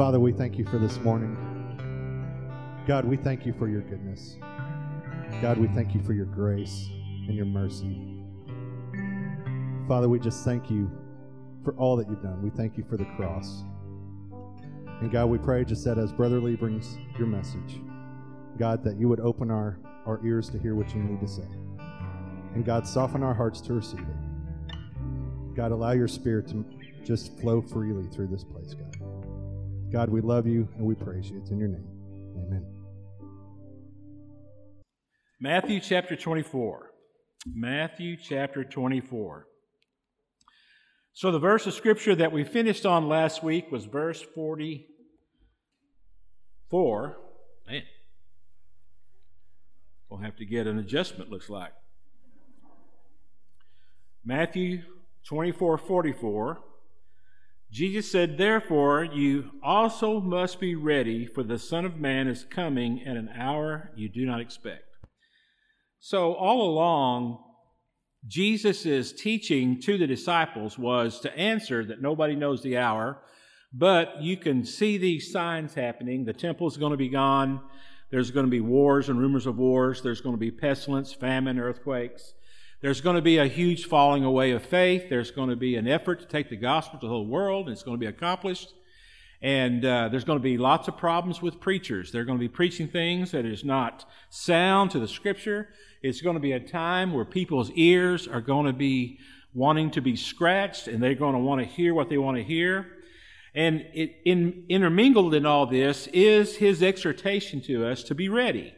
Father, we thank you for this morning. God, we thank you for your goodness. God, we thank you for your grace and your mercy. Father, we just thank you for all that you've done. We thank you for the cross. And God, we pray just that as Brother Lee brings your message, God, that you would open our, our ears to hear what you need to say. And God, soften our hearts to receive it. God, allow your spirit to just flow freely through this place, God. God, we love you and we praise you. It's in your name. Amen. Matthew chapter 24. Matthew chapter 24. So, the verse of scripture that we finished on last week was verse 44. Man, we'll have to get an adjustment, looks like. Matthew 24 44. Jesus said, Therefore, you also must be ready, for the Son of Man is coming at an hour you do not expect. So, all along, Jesus' teaching to the disciples was to answer that nobody knows the hour, but you can see these signs happening. The temple's going to be gone. There's going to be wars and rumors of wars. There's going to be pestilence, famine, earthquakes. There's going to be a huge falling away of faith. There's going to be an effort to take the gospel to the whole world, and it's going to be accomplished. And uh, there's going to be lots of problems with preachers. They're going to be preaching things that is not sound to the scripture. It's going to be a time where people's ears are going to be wanting to be scratched and they're going to want to hear what they want to hear. And it, in, intermingled in all this is his exhortation to us to be ready.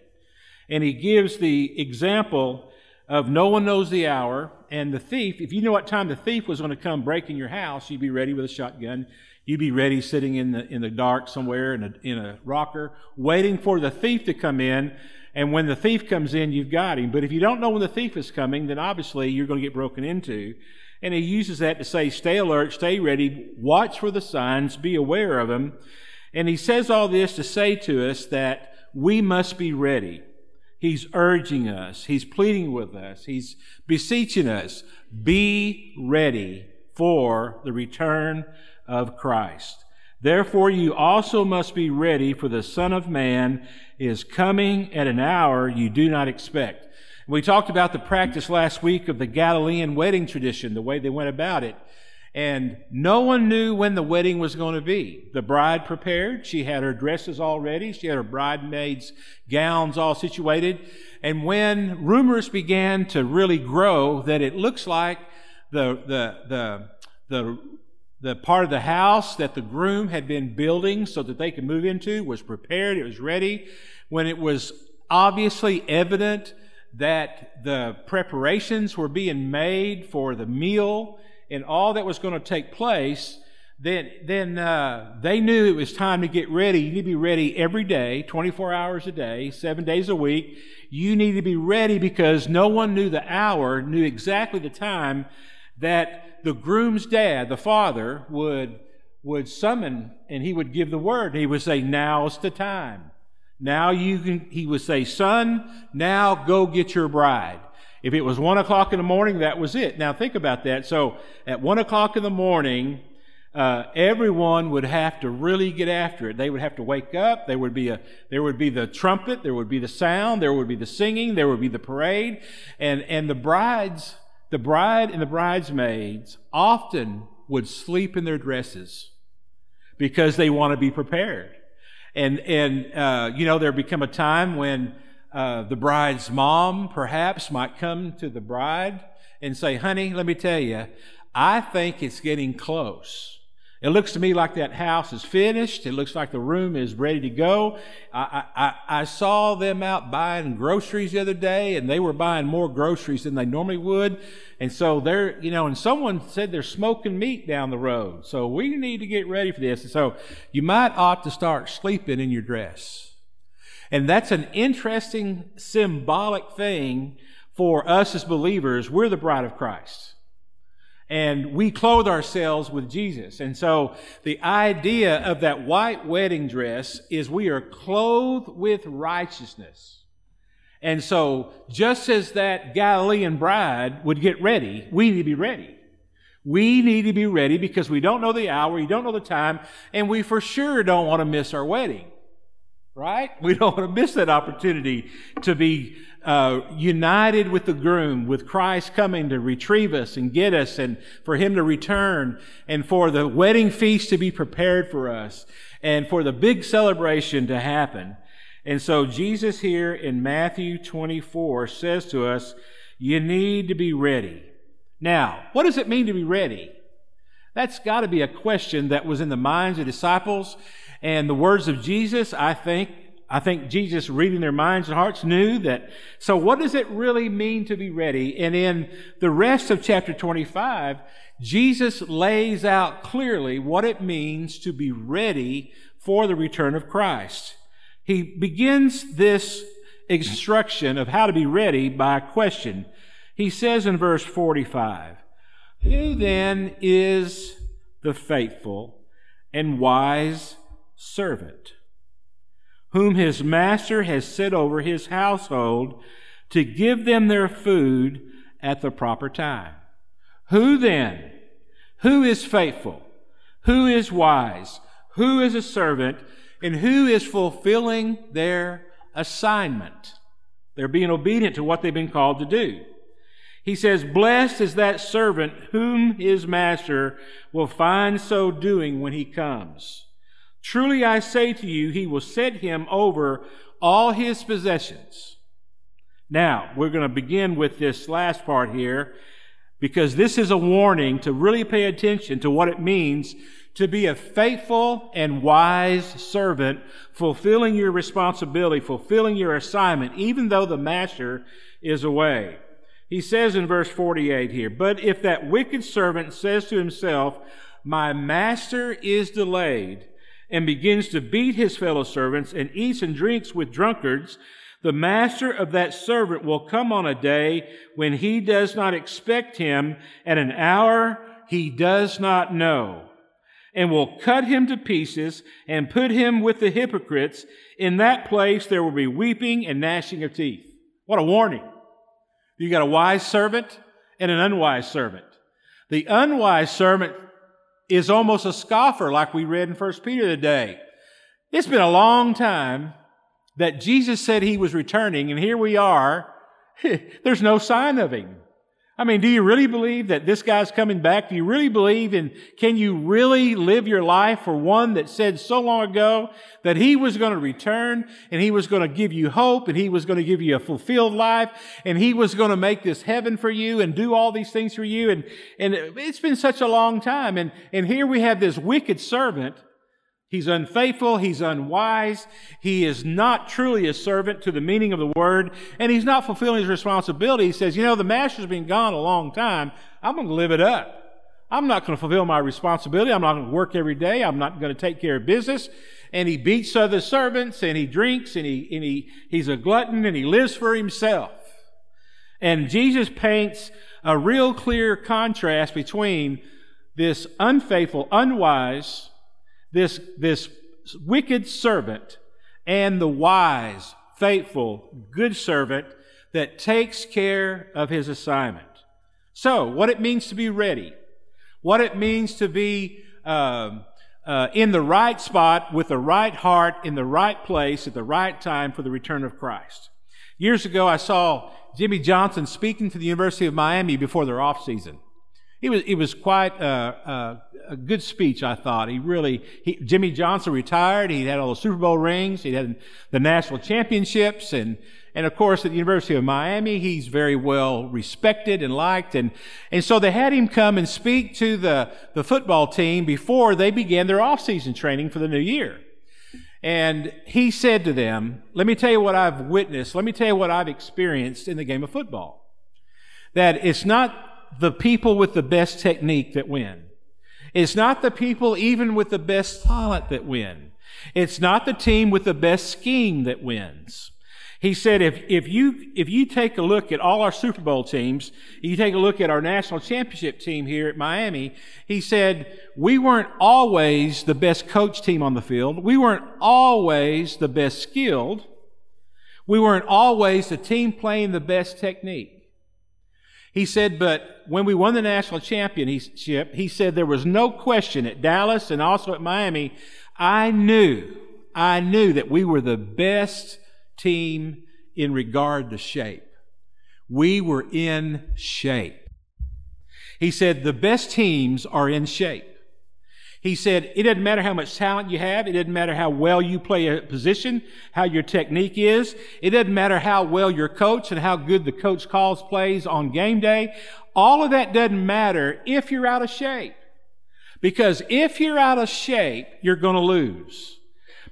And he gives the example of no one knows the hour, and the thief, if you knew what time the thief was going to come break in your house, you'd be ready with a shotgun. You'd be ready sitting in the, in the dark somewhere in a, in a rocker, waiting for the thief to come in and when the thief comes in, you've got him. But if you don't know when the thief is coming, then obviously you're going to get broken into. And he uses that to say, stay alert, stay ready, watch for the signs, be aware of them. And he says all this to say to us that we must be ready. He's urging us. He's pleading with us. He's beseeching us. Be ready for the return of Christ. Therefore, you also must be ready, for the Son of Man is coming at an hour you do not expect. We talked about the practice last week of the Galilean wedding tradition, the way they went about it. And no one knew when the wedding was going to be. The bride prepared. She had her dresses all ready. She had her bridesmaids' gowns all situated. And when rumors began to really grow that it looks like the, the, the, the the part of the house that the groom had been building so that they could move into was prepared, it was ready. When it was obviously evident that the preparations were being made for the meal and all that was going to take place, then, then uh, they knew it was time to get ready. You need to be ready every day, 24 hours a day, seven days a week. You need to be ready because no one knew the hour, knew exactly the time that the groom's dad, the father, would, would summon and he would give the word. He would say, Now's the time. Now you can, he would say, Son, now go get your bride. If it was one o'clock in the morning, that was it. Now think about that. So at one o'clock in the morning, uh, everyone would have to really get after it. They would have to wake up. There would be a, there would be the trumpet. There would be the sound. There would be the singing. There would be the parade. And, and the brides the bride and the bridesmaids often would sleep in their dresses because they want to be prepared. And, and uh, you know, there become a time when uh, the bride's mom perhaps might come to the bride and say, honey, let me tell you, I think it's getting close. It looks to me like that house is finished. It looks like the room is ready to go. I, I, I saw them out buying groceries the other day, and they were buying more groceries than they normally would. And so they're, you know, and someone said they're smoking meat down the road. So we need to get ready for this. And so you might ought to start sleeping in your dress. And that's an interesting symbolic thing for us as believers. We're the bride of Christ and we clothe ourselves with Jesus. And so the idea of that white wedding dress is we are clothed with righteousness. And so just as that Galilean bride would get ready, we need to be ready. We need to be ready because we don't know the hour, we don't know the time, and we for sure don't want to miss our wedding. Right? We don't want to miss that opportunity to be uh, united with the groom, with Christ coming to retrieve us and get us, and for Him to return, and for the wedding feast to be prepared for us, and for the big celebration to happen. And so Jesus here in Matthew 24 says to us, you need to be ready. Now, what does it mean to be ready? That's got to be a question that was in the minds of disciples and the words of Jesus, I think, I think Jesus reading their minds and hearts knew that. So what does it really mean to be ready? And in the rest of chapter 25, Jesus lays out clearly what it means to be ready for the return of Christ. He begins this instruction of how to be ready by a question. He says in verse 45, Who then is the faithful and wise servant, whom his master has set over his household to give them their food at the proper time? Who then? Who is faithful? Who is wise? Who is a servant? And who is fulfilling their assignment? They're being obedient to what they've been called to do. He says, Blessed is that servant whom his master will find so doing when he comes. Truly I say to you, he will set him over all his possessions. Now, we're going to begin with this last part here because this is a warning to really pay attention to what it means to be a faithful and wise servant, fulfilling your responsibility, fulfilling your assignment, even though the master is away. He says in verse 48 here, But if that wicked servant says to himself, My master is delayed, and begins to beat his fellow servants and eats and drinks with drunkards, the master of that servant will come on a day when he does not expect him at an hour he does not know and will cut him to pieces and put him with the hypocrites. In that place there will be weeping and gnashing of teeth. What a warning. You got a wise servant and an unwise servant. The unwise servant is almost a scoffer, like we read in 1 Peter today. It's been a long time that Jesus said he was returning, and here we are. There's no sign of him. I mean, do you really believe that this guy's coming back? Do you really believe in, can you really live your life for one that said so long ago that he was going to return and he was going to give you hope and he was going to give you a fulfilled life and he was going to make this heaven for you and do all these things for you? And, and it's been such a long time. And, and here we have this wicked servant He's unfaithful. He's unwise. He is not truly a servant to the meaning of the word, and he's not fulfilling his responsibility. He says, You know, the master's been gone a long time. I'm going to live it up. I'm not going to fulfill my responsibility. I'm not going to work every day. I'm not going to take care of business. And he beats other servants, and he drinks, and, he, and he, he's a glutton, and he lives for himself. And Jesus paints a real clear contrast between this unfaithful, unwise, this, this wicked servant and the wise, faithful, good servant that takes care of his assignment. So, what it means to be ready, what it means to be uh, uh, in the right spot with the right heart in the right place at the right time for the return of Christ. Years ago, I saw Jimmy Johnson speaking to the University of Miami before their off season. It was, it was quite a, a, a good speech, I thought. He really, he, Jimmy Johnson retired. He had all the Super Bowl rings. He had the national championships. And, and of course, at the University of Miami, he's very well respected and liked. And, and so they had him come and speak to the, the football team before they began their off-season training for the new year. And he said to them, let me tell you what I've witnessed. Let me tell you what I've experienced in the game of football. That it's not the people with the best technique that win. It's not the people even with the best talent that win. It's not the team with the best scheme that wins. He said, if, if you, if you take a look at all our Super Bowl teams, you take a look at our national championship team here at Miami, he said, we weren't always the best coach team on the field. We weren't always the best skilled. We weren't always the team playing the best technique. He said, but when we won the national championship, he said there was no question at Dallas and also at Miami. I knew, I knew that we were the best team in regard to shape. We were in shape. He said the best teams are in shape. He said, it doesn't matter how much talent you have. It doesn't matter how well you play a position, how your technique is. It doesn't matter how well your coach and how good the coach calls plays on game day. All of that doesn't matter if you're out of shape. Because if you're out of shape, you're going to lose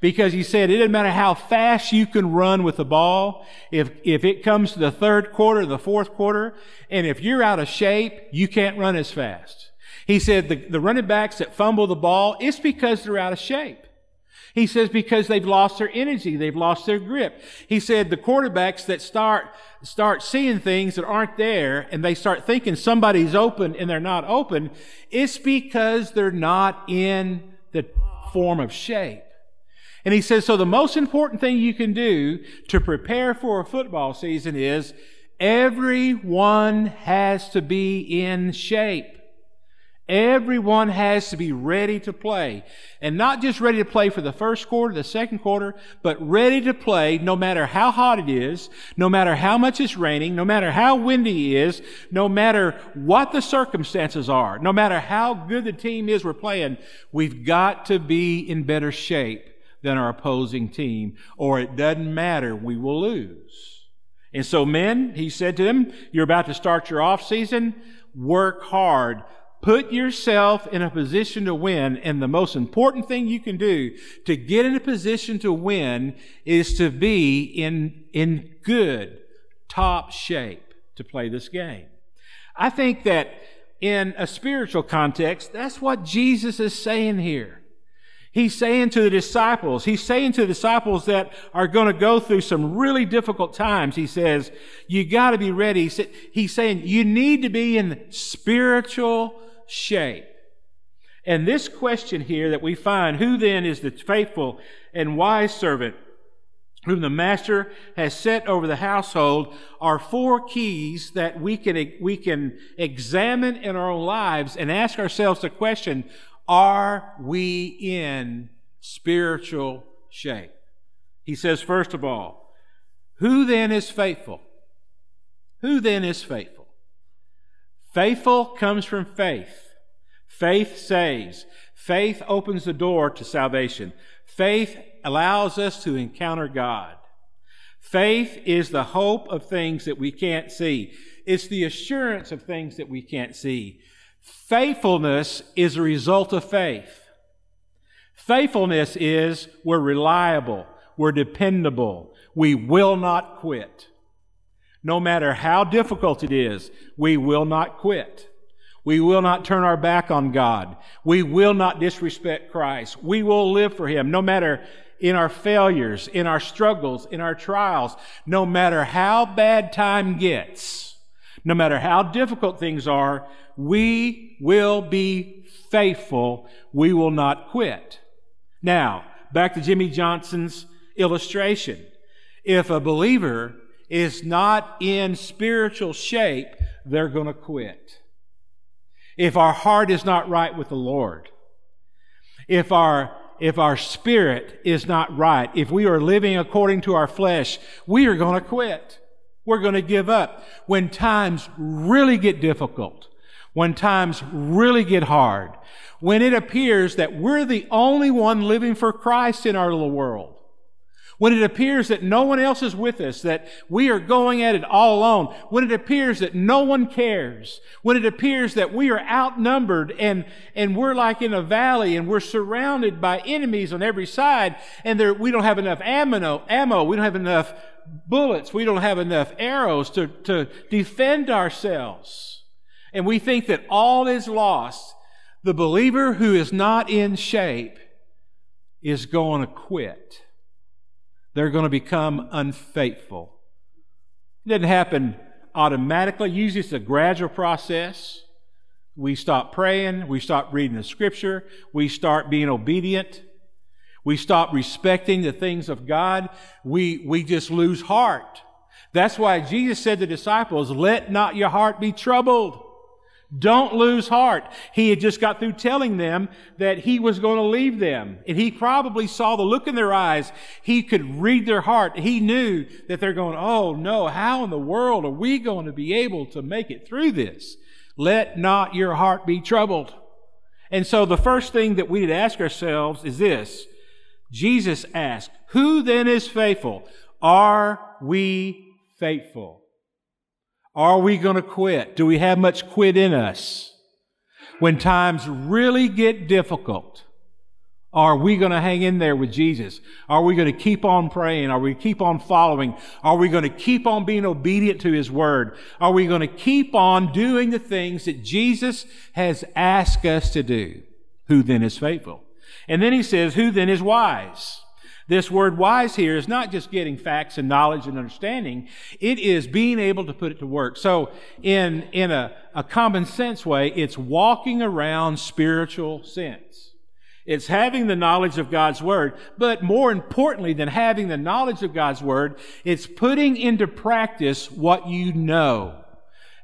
because he said it doesn't matter how fast you can run with the ball. If, if it comes to the third quarter, the fourth quarter, and if you're out of shape, you can't run as fast. He said the, the running backs that fumble the ball, it's because they're out of shape. He says because they've lost their energy, they've lost their grip. He said the quarterbacks that start start seeing things that aren't there and they start thinking somebody's open and they're not open, it's because they're not in the form of shape. And he says, so the most important thing you can do to prepare for a football season is everyone has to be in shape. Everyone has to be ready to play. And not just ready to play for the first quarter, the second quarter, but ready to play no matter how hot it is, no matter how much it's raining, no matter how windy it is, no matter what the circumstances are, no matter how good the team is we're playing, we've got to be in better shape than our opposing team, or it doesn't matter, we will lose. And so, men, he said to them, you're about to start your off season, work hard. Put yourself in a position to win, and the most important thing you can do to get in a position to win is to be in, in good, top shape to play this game. I think that in a spiritual context, that's what Jesus is saying here. He's saying to the disciples, he's saying to the disciples that are going to go through some really difficult times, he says, you got to be ready. He's saying you need to be in spiritual shape. And this question here that we find, who then is the faithful and wise servant whom the master has set over the household are four keys that we can, we can examine in our own lives and ask ourselves the question, are we in spiritual shape? He says, first of all, who then is faithful? Who then is faithful? Faithful comes from faith. Faith saves. Faith opens the door to salvation. Faith allows us to encounter God. Faith is the hope of things that we can't see. It's the assurance of things that we can't see. Faithfulness is a result of faith. Faithfulness is we're reliable, we're dependable, we will not quit. No matter how difficult it is, we will not quit. We will not turn our back on God. We will not disrespect Christ. We will live for Him no matter in our failures, in our struggles, in our trials, no matter how bad time gets, no matter how difficult things are, we will be faithful. We will not quit. Now, back to Jimmy Johnson's illustration. If a believer is not in spiritual shape, they're going to quit. If our heart is not right with the Lord, if our if our spirit is not right, if we are living according to our flesh, we are going to quit. We're going to give up. When times really get difficult, when times really get hard, when it appears that we're the only one living for Christ in our little world, when it appears that no one else is with us, that we are going at it all alone, when it appears that no one cares, when it appears that we are outnumbered and, and we're like in a valley and we're surrounded by enemies on every side and there, we don't have enough ammo, ammo, we don't have enough bullets, we don't have enough arrows to, to defend ourselves and we think that all is lost, the believer who is not in shape is going to quit. They're going to become unfaithful. It doesn't happen automatically. Usually it's a gradual process. We stop praying. We stop reading the scripture. We start being obedient. We stop respecting the things of God. We, we just lose heart. That's why Jesus said to the disciples, let not your heart be troubled. Don't lose heart. He had just got through telling them that he was going to leave them. And he probably saw the look in their eyes. He could read their heart. He knew that they're going, Oh no, how in the world are we going to be able to make it through this? Let not your heart be troubled. And so the first thing that we need to ask ourselves is this. Jesus asked, Who then is faithful? Are we faithful? Are we going to quit? Do we have much quit in us? When times really get difficult, are we going to hang in there with Jesus? Are we going to keep on praying? Are we keep on following? Are we going to keep on being obedient to His Word? Are we going to keep on doing the things that Jesus has asked us to do? Who then is faithful? And then He says, who then is wise? This word wise here is not just getting facts and knowledge and understanding, it is being able to put it to work. So, in, in a, a common sense way, it's walking around spiritual sense. It's having the knowledge of God's Word, but more importantly than having the knowledge of God's Word, it's putting into practice what you know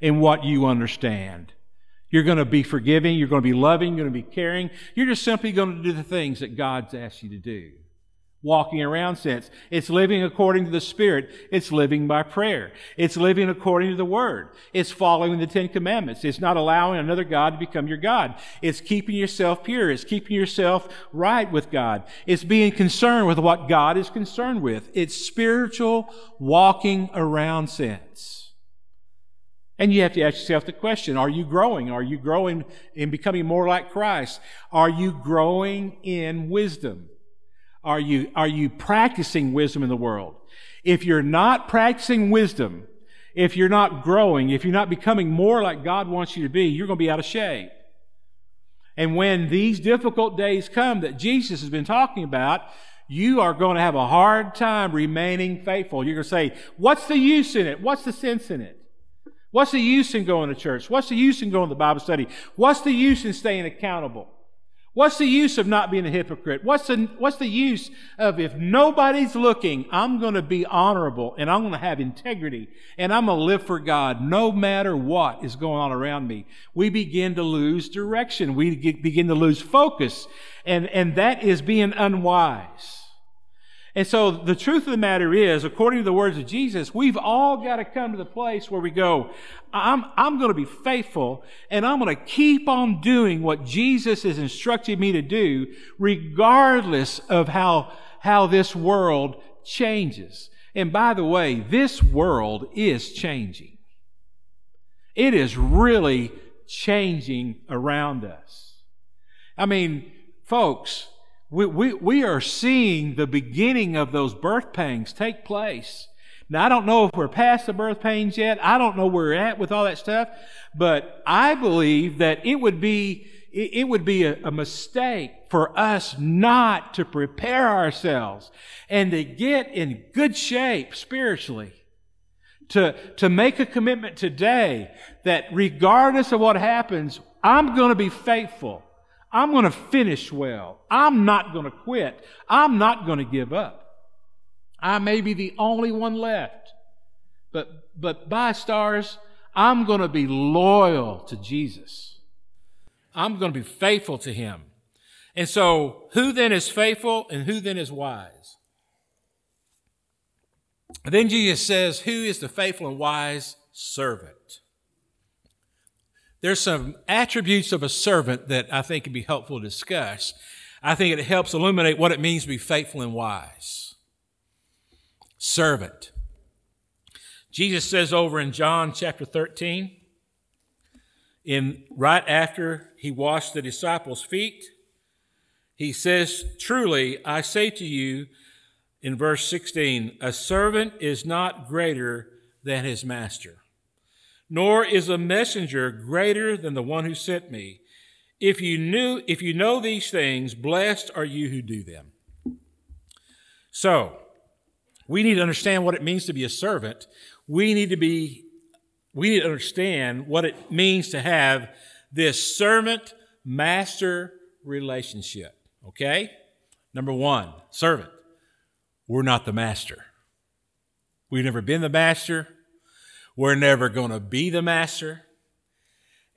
and what you understand. You're going to be forgiving, you're going to be loving, you're going to be caring. You're just simply going to do the things that God's asked you to do walking around sense. It's living according to the Spirit. It's living by prayer. It's living according to the Word. It's following the Ten Commandments. It's not allowing another God to become your God. It's keeping yourself pure. It's keeping yourself right with God. It's being concerned with what God is concerned with. It's spiritual walking around sense. And you have to ask yourself the question, are you growing? Are you growing in becoming more like Christ? Are you growing in wisdom? Are you, are you practicing wisdom in the world? If you're not practicing wisdom, if you're not growing, if you're not becoming more like God wants you to be, you're going to be out of shape. And when these difficult days come that Jesus has been talking about, you are going to have a hard time remaining faithful. You're going to say, What's the use in it? What's the sense in it? What's the use in going to church? What's the use in going to Bible study? What's the use in staying accountable? What's the use of not being a hypocrite? What's the, what's the use of if nobody's looking, I'm going to be honorable and I'm going to have integrity and I'm going to live for God no matter what is going on around me? We begin to lose direction. We begin to lose focus. And, and that is being unwise. And so the truth of the matter is, according to the words of Jesus, we've all got to come to the place where we go, I'm, I'm going to be faithful and I'm going to keep on doing what Jesus has instructed me to do, regardless of how, how this world changes. And by the way, this world is changing. It is really changing around us. I mean, folks, we, we, we are seeing the beginning of those birth pangs take place. Now, I don't know if we're past the birth pains yet. I don't know where we're at with all that stuff, but I believe that it would be, it would be a, a mistake for us not to prepare ourselves and to get in good shape spiritually. To, to make a commitment today that regardless of what happens, I'm going to be faithful. I'm going to finish well. I'm not going to quit. I'm not going to give up. I may be the only one left. But, but by stars, I'm going to be loyal to Jesus. I'm going to be faithful to Him. And so, who then is faithful and who then is wise? Then Jesus says, Who is the faithful and wise servant? There's some attributes of a servant that I think can be helpful to discuss. I think it helps illuminate what it means to be faithful and wise. Servant. Jesus says over in John chapter 13, in right after he washed the disciples' feet, he says, Truly, I say to you, in verse 16, a servant is not greater than his master nor is a messenger greater than the one who sent me. If you knew, if you know these things, blessed are you who do them. So, we need to understand what it means to be a servant. We need to be, we need to understand what it means to have this servant master relationship. Okay? Number one, servant. We're not the master. We've never been the master. We're never going to be the master.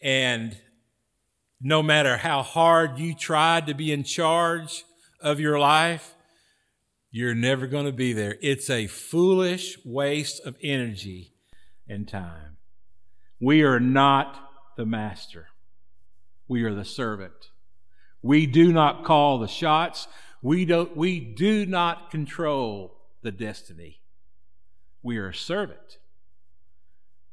And no matter how hard you tried to be in charge of your life, you're never going to be there. It's a foolish waste of energy and time. We are not the master. We are the servant. We do not call the shots. We don't we do not control the destiny. We are a servant.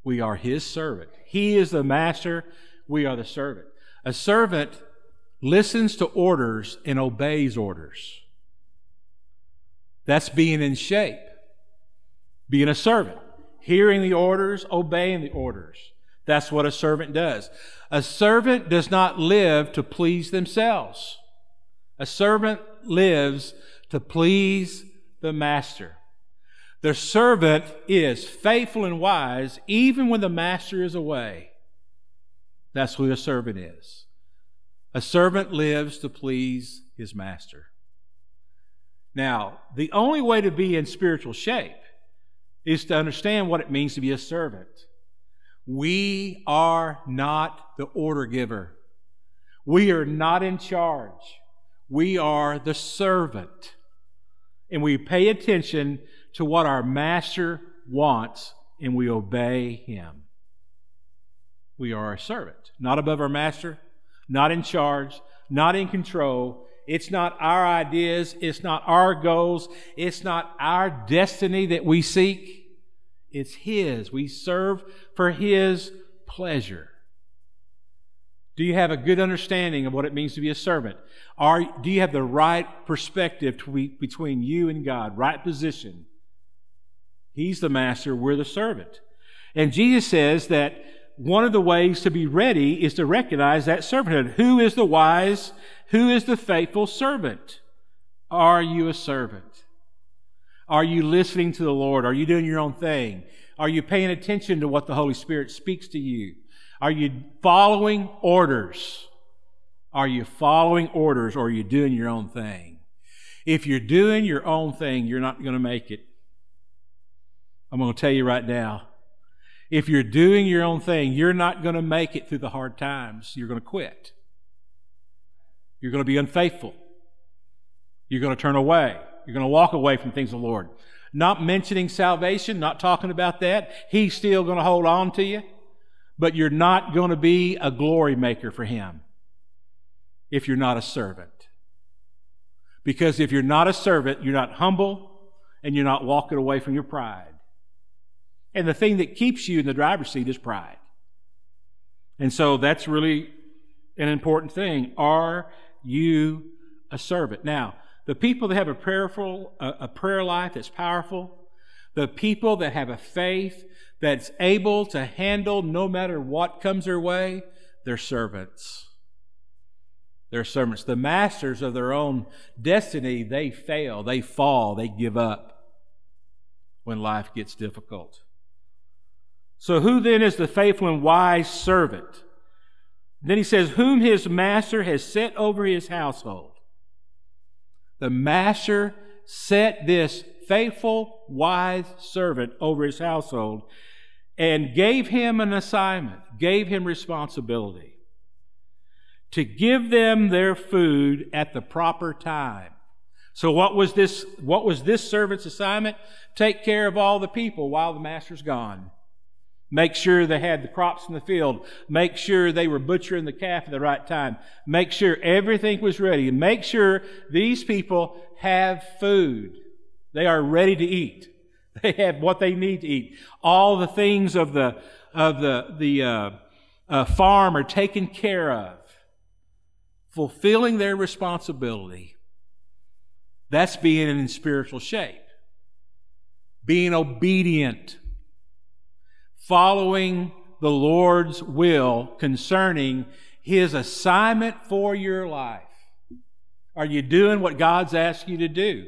We are his servant. He is the master, we are the servant. A servant listens to orders and obeys orders. That's being in shape. Being a servant. Hearing the orders, obeying the orders. That's what a servant does. A servant does not live to please themselves. A servant lives to please the master. The servant is faithful and wise even when the master is away. That's who a servant is. A servant lives to please his master. Now, the only way to be in spiritual shape is to understand what it means to be a servant. We are not the order giver. We are not in charge. We are the servant. And we pay attention to what our master wants and we obey him. We are a servant, not above our master, not in charge, not in control, it's not our ideas. It's not our goals. It's not our destiny that we seek. It's His. We serve for His pleasure. Do you have a good understanding of what it means to be a servant? Are, do you have the right perspective be, between you and God, right position? He's the master, we're the servant. And Jesus says that one of the ways to be ready is to recognize that servanthood. Who is the wise who is the faithful servant? Are you a servant? Are you listening to the Lord? Are you doing your own thing? Are you paying attention to what the Holy Spirit speaks to you? Are you following orders? Are you following orders or are you doing your own thing? If you're doing your own thing, you're not going to make it. I'm going to tell you right now. If you're doing your own thing, you're not going to make it through the hard times. You're going to quit. You're going to be unfaithful. You're going to turn away. You're going to walk away from things of the Lord. Not mentioning salvation, not talking about that. He's still going to hold on to you, but you're not going to be a glory maker for Him if you're not a servant. Because if you're not a servant, you're not humble and you're not walking away from your pride. And the thing that keeps you in the driver's seat is pride. And so that's really an important thing. Are you a servant. Now, the people that have a prayerful, a, a prayer life that's powerful, the people that have a faith that's able to handle no matter what comes their way, they're servants. They're servants. The masters of their own destiny, they fail, they fall, they give up when life gets difficult. So, who then is the faithful and wise servant? Then he says, Whom his master has set over his household. The master set this faithful, wise servant over his household and gave him an assignment, gave him responsibility to give them their food at the proper time. So what was this what was this servant's assignment? Take care of all the people while the master's gone. Make sure they had the crops in the field. Make sure they were butchering the calf at the right time. Make sure everything was ready. Make sure these people have food. They are ready to eat. They have what they need to eat. All the things of the, of the, the uh, uh, farm are taken care of. Fulfilling their responsibility. That's being in spiritual shape. Being obedient following the Lord's will concerning His assignment for your life? Are you doing what God's asked you to do?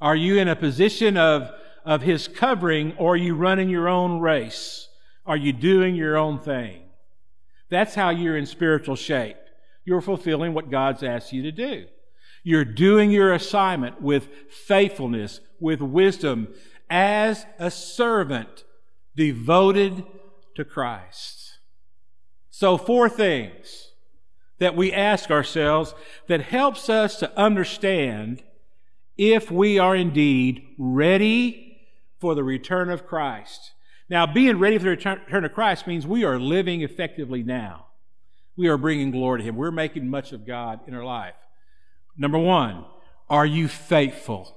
Are you in a position of, of His covering or are you running your own race? Are you doing your own thing? That's how you're in spiritual shape. You're fulfilling what God's asked you to do. You're doing your assignment with faithfulness, with wisdom, as a servant devoted to Christ. So, four things that we ask ourselves that helps us to understand if we are indeed ready for the return of Christ. Now, being ready for the return of Christ means we are living effectively now. We are bringing glory to Him. We're making much of God in our life. Number one, are you faithful?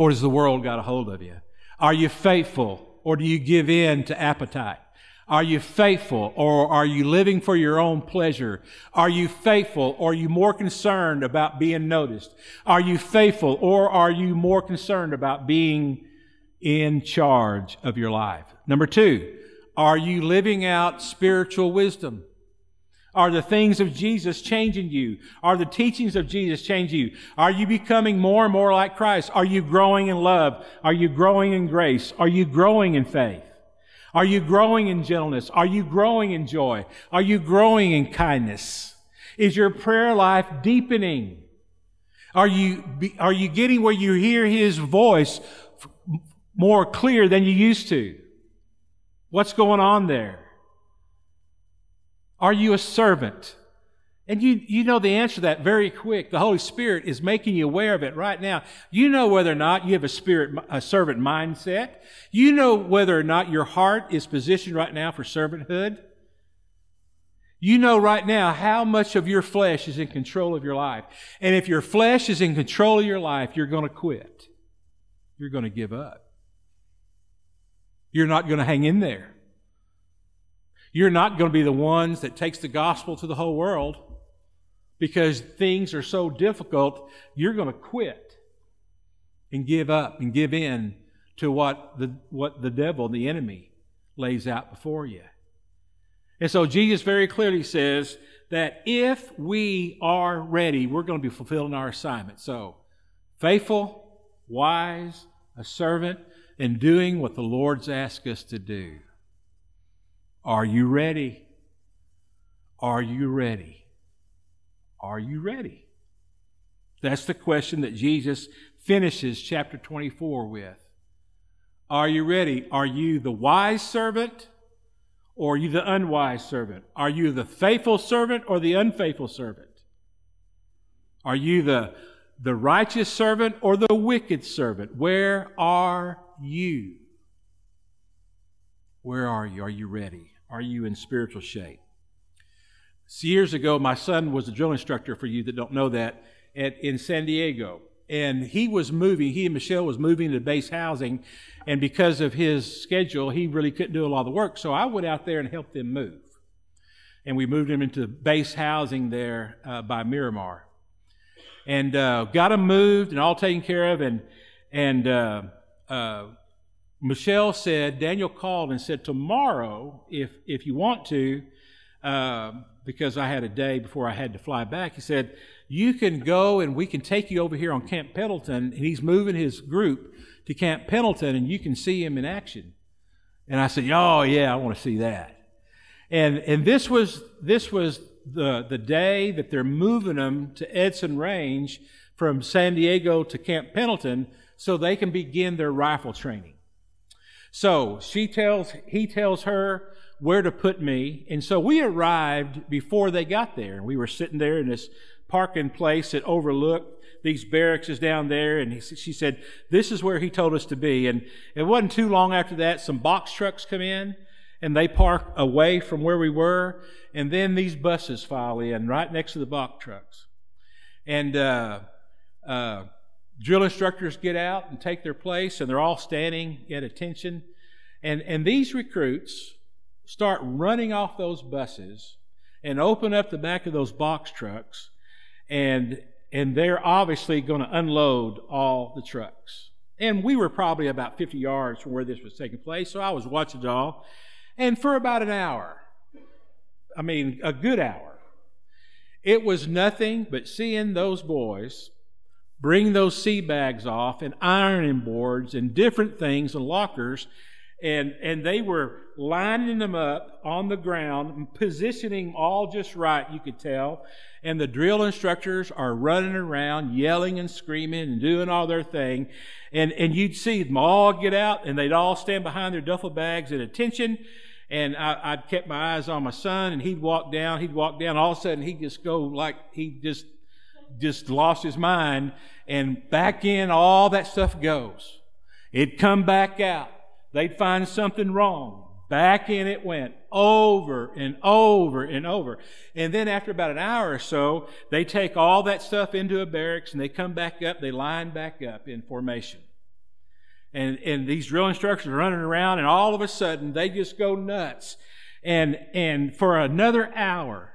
Or does the world got a hold of you? Are you faithful? Or do you give in to appetite? Are you faithful or are you living for your own pleasure? Are you faithful or are you more concerned about being noticed? Are you faithful or are you more concerned about being in charge of your life? Number two, are you living out spiritual wisdom? Are the things of Jesus changing you? Are the teachings of Jesus changing you? Are you becoming more and more like Christ? Are you growing in love? Are you growing in grace? Are you growing in faith? Are you growing in gentleness? Are you growing in joy? Are you growing in kindness? Is your prayer life deepening? Are you, are you getting where you hear His voice more clear than you used to? What's going on there? Are you a servant? And you, you know the answer to that very quick. The Holy Spirit is making you aware of it right now. You know whether or not you have a spirit, a servant mindset. You know whether or not your heart is positioned right now for servanthood. You know right now how much of your flesh is in control of your life. And if your flesh is in control of your life, you're going to quit. You're going to give up. You're not going to hang in there. You're not going to be the ones that takes the gospel to the whole world because things are so difficult, you're going to quit and give up and give in to what the, what the devil, the enemy, lays out before you. And so Jesus very clearly says that if we are ready, we're going to be fulfilling our assignment. So, faithful, wise, a servant, and doing what the Lord's asked us to do. Are you ready? Are you ready? Are you ready? That's the question that Jesus finishes chapter 24 with. Are you ready? Are you the wise servant or are you the unwise servant? Are you the faithful servant or the unfaithful servant? Are you the, the righteous servant or the wicked servant? Where are you? Where are you? Are you ready? Are you in spiritual shape? years ago, my son was a drill instructor, for you that don't know that, at, in San Diego. And he was moving, he and Michelle was moving to base housing. And because of his schedule, he really couldn't do a lot of the work. So I went out there and helped them move. And we moved him into base housing there uh, by Miramar. And uh, got him moved and all taken care of. And, and uh, uh Michelle said, Daniel called and said, Tomorrow, if, if you want to, uh, because I had a day before I had to fly back. He said, You can go and we can take you over here on Camp Pendleton. And he's moving his group to Camp Pendleton and you can see him in action. And I said, Oh, yeah, I want to see that. And, and this was, this was the, the day that they're moving them to Edson Range from San Diego to Camp Pendleton so they can begin their rifle training. So she tells, he tells her, where to put me. And so we arrived before they got there. And we were sitting there in this parking place that overlooked these barracks is down there. And he, she said, This is where he told us to be. And it wasn't too long after that, some box trucks come in and they park away from where we were. And then these buses file in right next to the box trucks. And uh, uh, drill instructors get out and take their place, and they're all standing at attention. And, and these recruits, start running off those buses and open up the back of those box trucks and and they're obviously going to unload all the trucks. And we were probably about 50 yards from where this was taking place, so I was watching it all. And for about an hour, I mean, a good hour, it was nothing but seeing those boys bring those sea bags off and ironing boards and different things and lockers and and they were lining them up on the ground, positioning all just right, you could tell. And the drill instructors are running around, yelling and screaming and doing all their thing. And and you'd see them all get out, and they'd all stand behind their duffel bags at attention. And I, would kept my eyes on my son, and he'd walk down. He'd walk down. All of a sudden, he'd just go like he just just lost his mind, and back in all that stuff goes. It'd come back out they'd find something wrong. Back in it went over and over and over. And then after about an hour or so, they take all that stuff into a barracks and they come back up, they line back up in formation. And, and these drill instructors are running around and all of a sudden they just go nuts. And, and for another hour,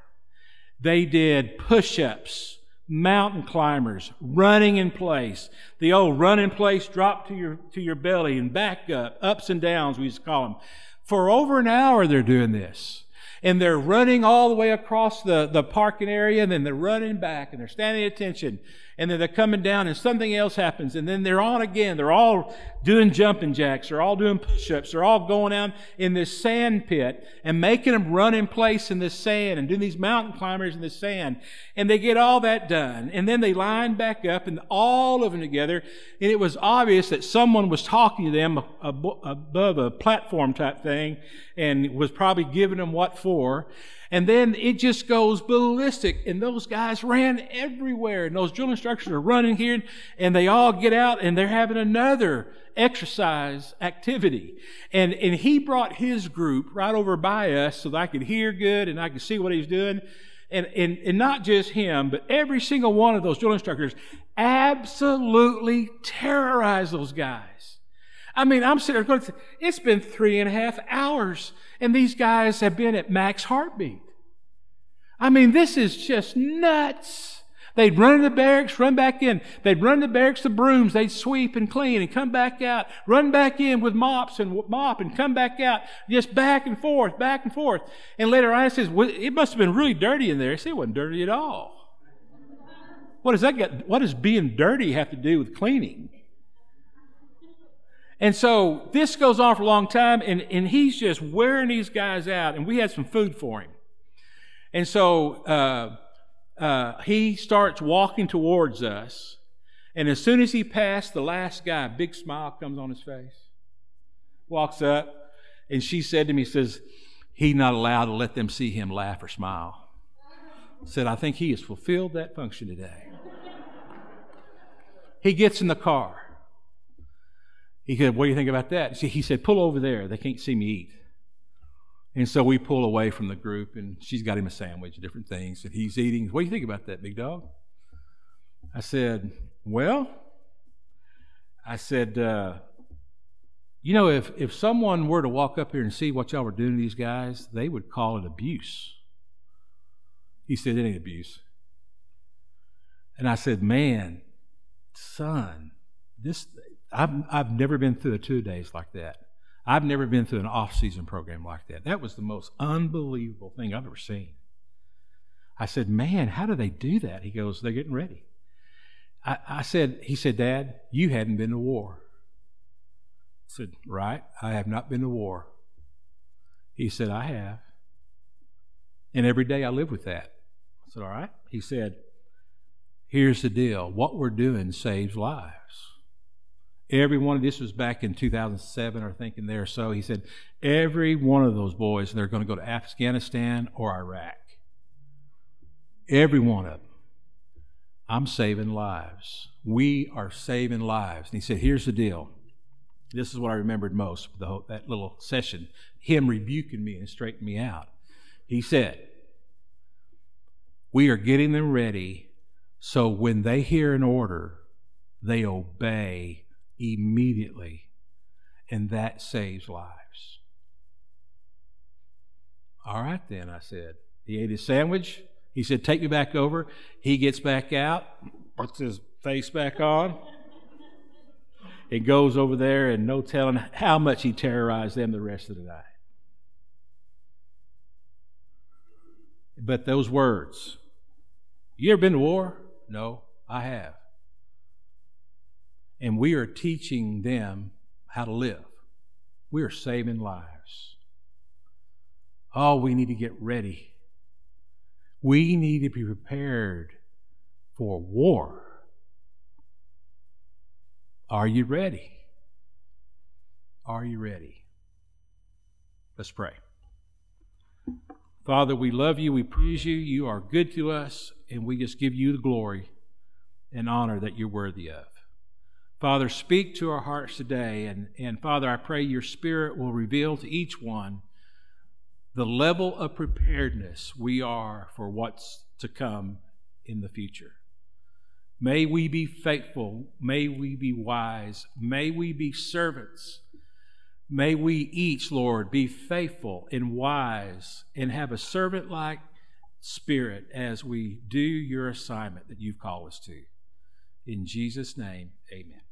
they did push-ups mountain climbers running in place. The old run in place drop to your to your belly and back up ups and downs we used to call them for over an hour they're doing this. And they're running all the way across the, the parking area and then they're running back and they're standing at attention and then they're coming down and something else happens. And then they're on again. They're all doing jumping jacks. They're all doing push-ups. They're all going out in this sand pit and making them run in place in the sand and doing these mountain climbers in the sand. And they get all that done. And then they line back up and all of them together. And it was obvious that someone was talking to them above a platform type thing and was probably giving them what for. And then it just goes ballistic. And those guys ran everywhere. And those drill instructors are running here. And they all get out and they're having another exercise activity. And, and he brought his group right over by us so that I could hear good and I could see what he was doing. And, and, and not just him, but every single one of those drill instructors absolutely terrorized those guys. I mean, I'm sitting there going, it's been three and a half hours and these guys have been at max heartbeat. I mean, this is just nuts. They'd run in the barracks, run back in. They'd run the barracks to brooms. They'd sweep and clean and come back out, run back in with mops and mop and come back out, just back and forth, back and forth. And later on, I says, well, it must have been really dirty in there. I said, it wasn't dirty at all. What does that get? What does being dirty have to do with cleaning? And so this goes on for a long time, and, and he's just wearing these guys out, and we had some food for him. And so uh, uh, he starts walking towards us, and as soon as he passed the last guy, a big smile comes on his face. Walks up, and she said to me, says, he's not allowed to let them see him laugh or smile. Said, I think he has fulfilled that function today. he gets in the car. He said, What do you think about that? He said, Pull over there. They can't see me eat. And so we pull away from the group, and she's got him a sandwich, different things, and he's eating. What do you think about that, big dog? I said, Well, I said, uh, You know, if, if someone were to walk up here and see what y'all were doing to these guys, they would call it abuse. He said, It ain't abuse. And I said, Man, son, this I've, I've never been through a two days like that. I've never been through an off season program like that. That was the most unbelievable thing I've ever seen. I said, Man, how do they do that? He goes, They're getting ready. I, I said, He said, Dad, you hadn't been to war. I said, Right, I have not been to war. He said, I have. And every day I live with that. I said, All right. He said, Here's the deal what we're doing saves lives. Every one of this was back in 2007, or thinking there so. He said, every one of those boys, they're going to go to Afghanistan or Iraq. Every one of them. I'm saving lives. We are saving lives. And he said, here's the deal. This is what I remembered most, whole, that little session. Him rebuking me and straightening me out. He said, We are getting them ready so when they hear an order, they obey immediately, and that saves lives. All right, then, I said. He ate his sandwich. He said, Take me back over. He gets back out, puts his face back on. It goes over there, and no telling how much he terrorized them the rest of the night. But those words, you ever been to war? No, I have and we are teaching them how to live. we're saving lives. Oh, we need to get ready. We need to be prepared for war. Are you ready? Are you ready? Let's pray. Father, we love you. We praise you. You are good to us, and we just give you the glory and honor that you're worthy of. Father, speak to our hearts today. And, and Father, I pray your Spirit will reveal to each one the level of preparedness we are for what's to come in the future. May we be faithful. May we be wise. May we be servants. May we each, Lord, be faithful and wise and have a servant like spirit as we do your assignment that you've called us to. In Jesus' name, amen.